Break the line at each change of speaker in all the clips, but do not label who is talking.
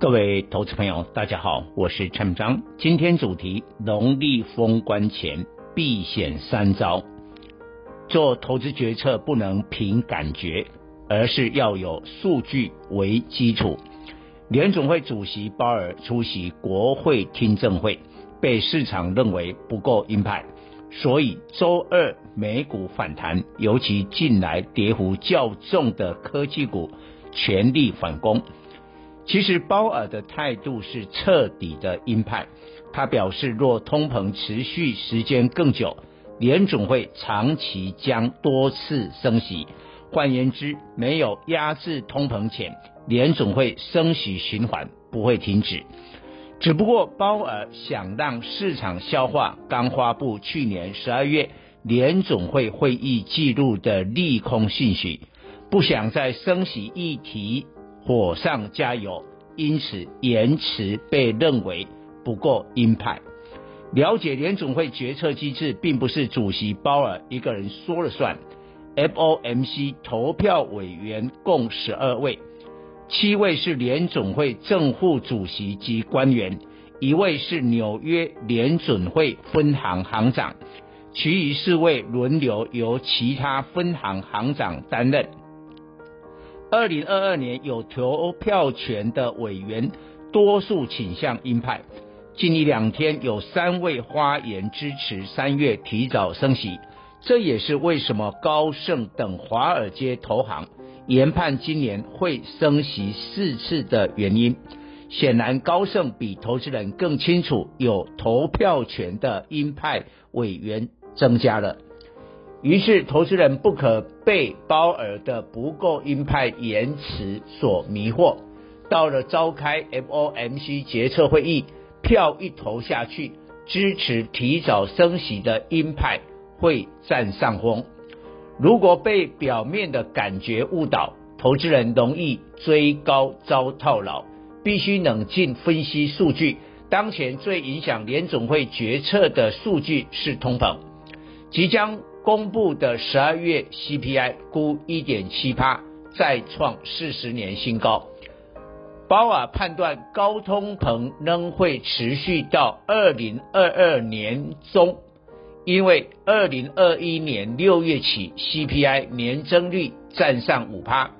各位投资朋友，大家好，我是陈章。今天主题：农历封关前避险三招。做投资决策不能凭感觉，而是要有数据为基础。联总会主席鲍尔出席国会听证会，被市场认为不够鹰派。所以周二美股反弹，尤其近来跌幅较重的科技股全力反攻。其实鲍尔的态度是彻底的鹰派，他表示若通膨持续时间更久，联总会长期将多次升息。换言之，没有压制通膨前，联总会升息循环不会停止。只不过鲍尔想让市场消化刚发布去年十二月联总会会议记录的利空信息，不想在升息议题火上加油，因此延迟被认为不够鹰派。了解联总会决策机制，并不是主席鲍尔一个人说了算，FOMC 投票委员共十二位。七位是联总会正副主席及官员，一位是纽约联准会分行行长，其余四位轮流由其他分行行长担任。二零二二年有投票权的委员多数倾向鹰派，近一两天有三位发言支持三月提早升息，这也是为什么高盛等华尔街投行。研判今年会升息四次的原因，显然高盛比投资人更清楚，有投票权的鹰派委员增加了，于是投资人不可被鲍尔的不够鹰派言辞所迷惑。到了召开 FOMC 决策会议，票一投下去，支持提早升息的鹰派会占上风。如果被表面的感觉误导，投资人容易追高遭套牢。必须冷静分析数据。当前最影响联总会决策的数据是通膨。即将公布的十二月 CPI 估一点七趴，再创四十年新高。鲍尔判断高通膨仍会持续到二零二二年中。因为二零二一年六月起，CPI 年增率站上五趴，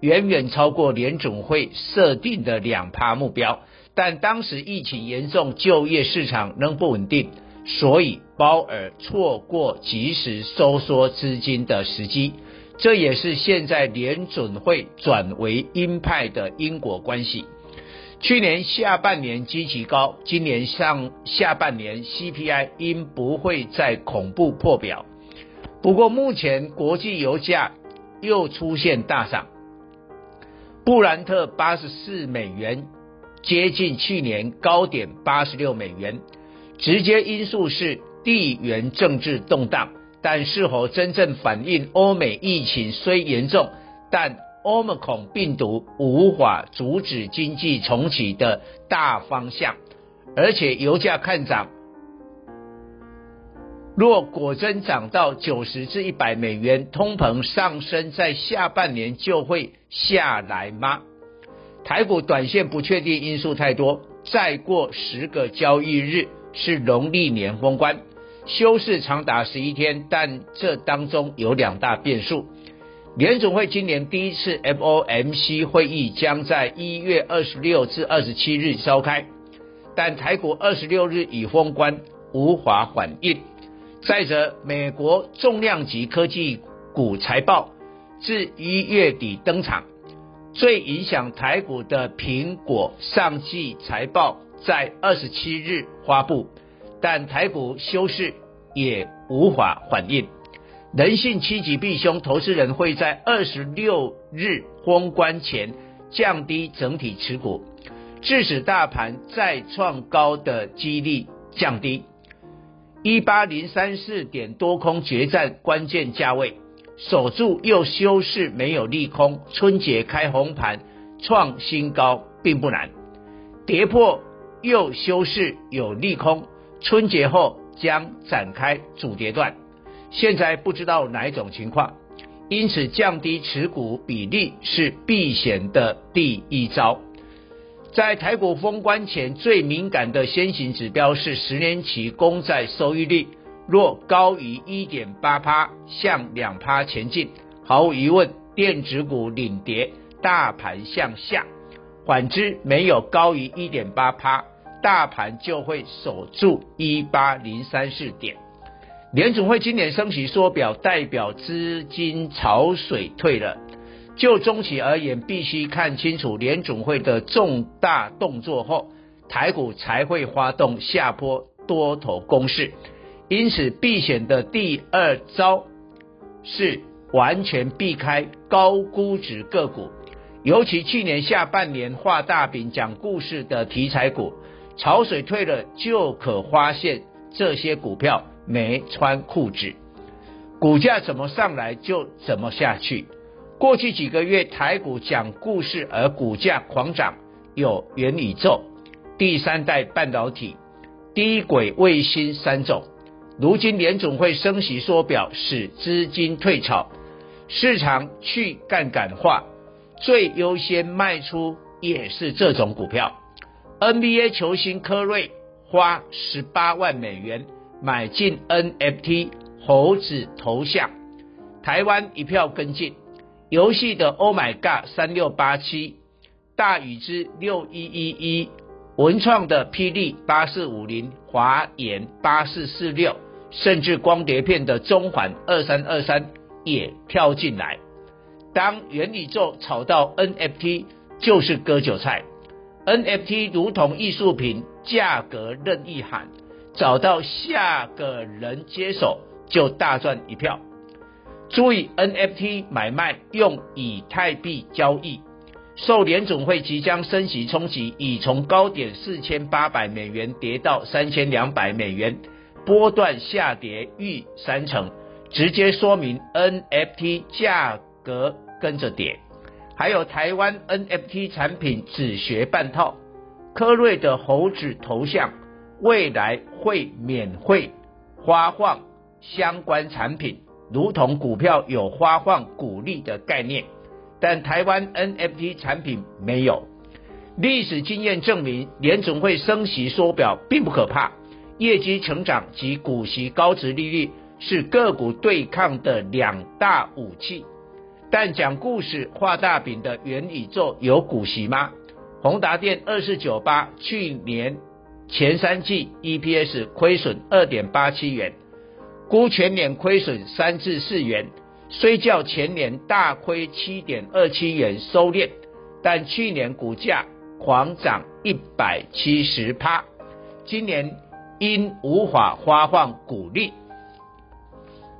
远远超过联总会设定的两趴目标。但当时疫情严重，就业市场仍不稳定，所以鲍尔错过及时收缩资金的时机。这也是现在联准会转为鹰派的因果关系。去年下半年积极高，今年上下半年 CPI 应不会再恐怖破表。不过目前国际油价又出现大涨，布兰特八十四美元，接近去年高点八十六美元。直接因素是地缘政治动荡，但是否真正反映欧美疫情虽严重，但 Omicron 病毒无法阻止经济重启的大方向，而且油价看涨。若果真涨到九十至一百美元，通膨上升在下半年就会下来吗？台股短线不确定因素太多，再过十个交易日是农历年封关，休市长达十一天，但这当中有两大变数。联总会今年第一次 FOMC 会议将在一月二十六至二十七日召开，但台股二十六日已封关，无法反应。再者，美国重量级科技股财报自一月底登场，最影响台股的苹果上季财报在二十七日发布，但台股休市也无法反应。人性趋吉避凶，投资人会在二十六日封关前降低整体持股。致使大盘再创高的几率降低。一八零三四点多空决战关键价位，守住又休市没有利空，春节开红盘创新高并不难。跌破又休市有利空，春节后将展开主跌段。现在不知道哪一种情况，因此降低持股比例是避险的第一招。在台股封关前最敏感的先行指标是十年期公债收益率，若高于一点八趴，向两趴前进，毫无疑问，电子股领跌，大盘向下；反之，没有高于一点八趴，大盘就会守住一八零三四点。联总会今年升息缩表，代表资金潮水退了。就中期而言，必须看清楚联总会的重大动作后，台股才会发动下坡多头攻势。因此，避险的第二招是完全避开高估值个股，尤其去年下半年画大饼讲故事的题材股，潮水退了就可发现这些股票没穿裤子，股价怎么上来就怎么下去。过去几个月，台股讲故事而股价狂涨，有元宇宙、第三代半导体、低轨卫星三种。如今联总会升息缩表，使资金退潮，市场去杠杆化，最优先卖出也是这种股票。NBA 球星科瑞花十八万美元买进 NFT 猴子头像，台湾一票跟进。游戏的 Oh My God 三六八七，大宇之六一一一，文创的霹雳八四五零，华研八四四六，甚至光碟片的中环二三二三也跳进来。当元宇宙炒到 NFT，就是割韭菜。NFT 如同艺术品，价格任意喊，找到下个人接手，就大赚一票。注意，NFT 买卖用以太币交易，受联总会即将升息冲击，已从高点四千八百美元跌到三千两百美元，波段下跌逾三成，直接说明 NFT 价格跟着跌。还有台湾 NFT 产品只学半套，科瑞的猴子头像，未来会免费发放相关产品。如同股票有发放股利的概念，但台湾 NFT 产品没有。历史经验证明，联总会升息缩表并不可怕，业绩成长及股息高值利率是个股对抗的两大武器。但讲故事画大饼的元宇宙有股息吗？宏达电二四九八去年前三季 EPS 亏损二点八七元。估全年亏损三至四元，虽较前年大亏七点二七元收敛，但去年股价狂涨一百七十趴，今年因无法发放股利，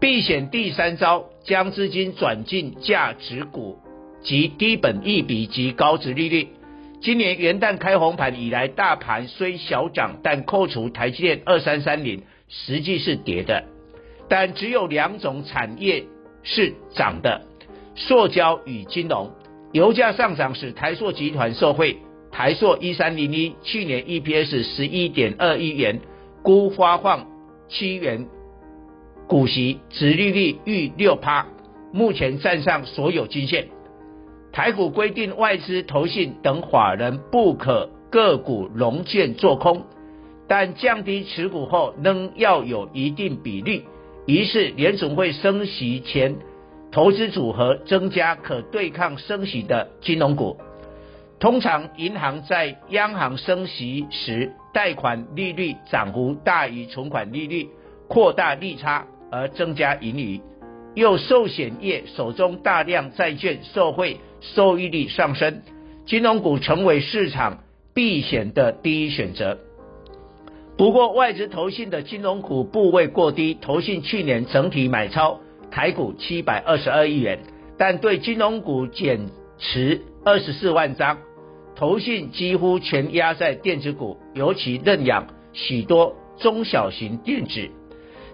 避险第三招，将资金转进价值股及低本益比及高值利率。今年元旦开红盘以来，大盘虽小涨，但扣除台积电二三三零，实际是跌的。但只有两种产业是涨的，塑胶与金融。油价上涨使台塑集团受惠，台塑一三零一去年 EPS 十一点二一元，估发放七元股息，殖利率逾六趴，目前站上所有均线。台股规定外资、投信等法人不可个股融券做空，但降低持股后仍要有一定比例。于是联总会升息前，投资组合增加可对抗升息的金融股。通常银行在央行升息时，贷款利率涨幅大于存款利率，扩大利差而增加盈余。又寿险业手中大量债券受惠，收益率上升，金融股成为市场避险的第一选择。不过，外资投信的金融股部位过低，投信去年整体买超台股七百二十二亿元，但对金融股减持二十四万张，投信几乎全压在电子股，尤其认养许多中小型电子。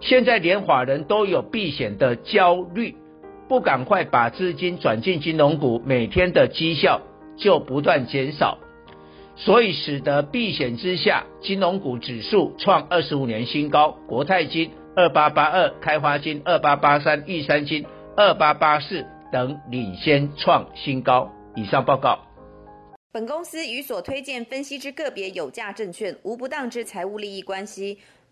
现在连法人都有避险的焦虑，不赶快把资金转进金融股，每天的绩效就不断减少，所以使得避险之下，金融股指数创二十五年新高，国泰金二八八二，开发金二八八三，玉山金二八八四等领先创新高。以上报告。
本公司与所推荐分析之个别有价证券无不当之财务利益关系。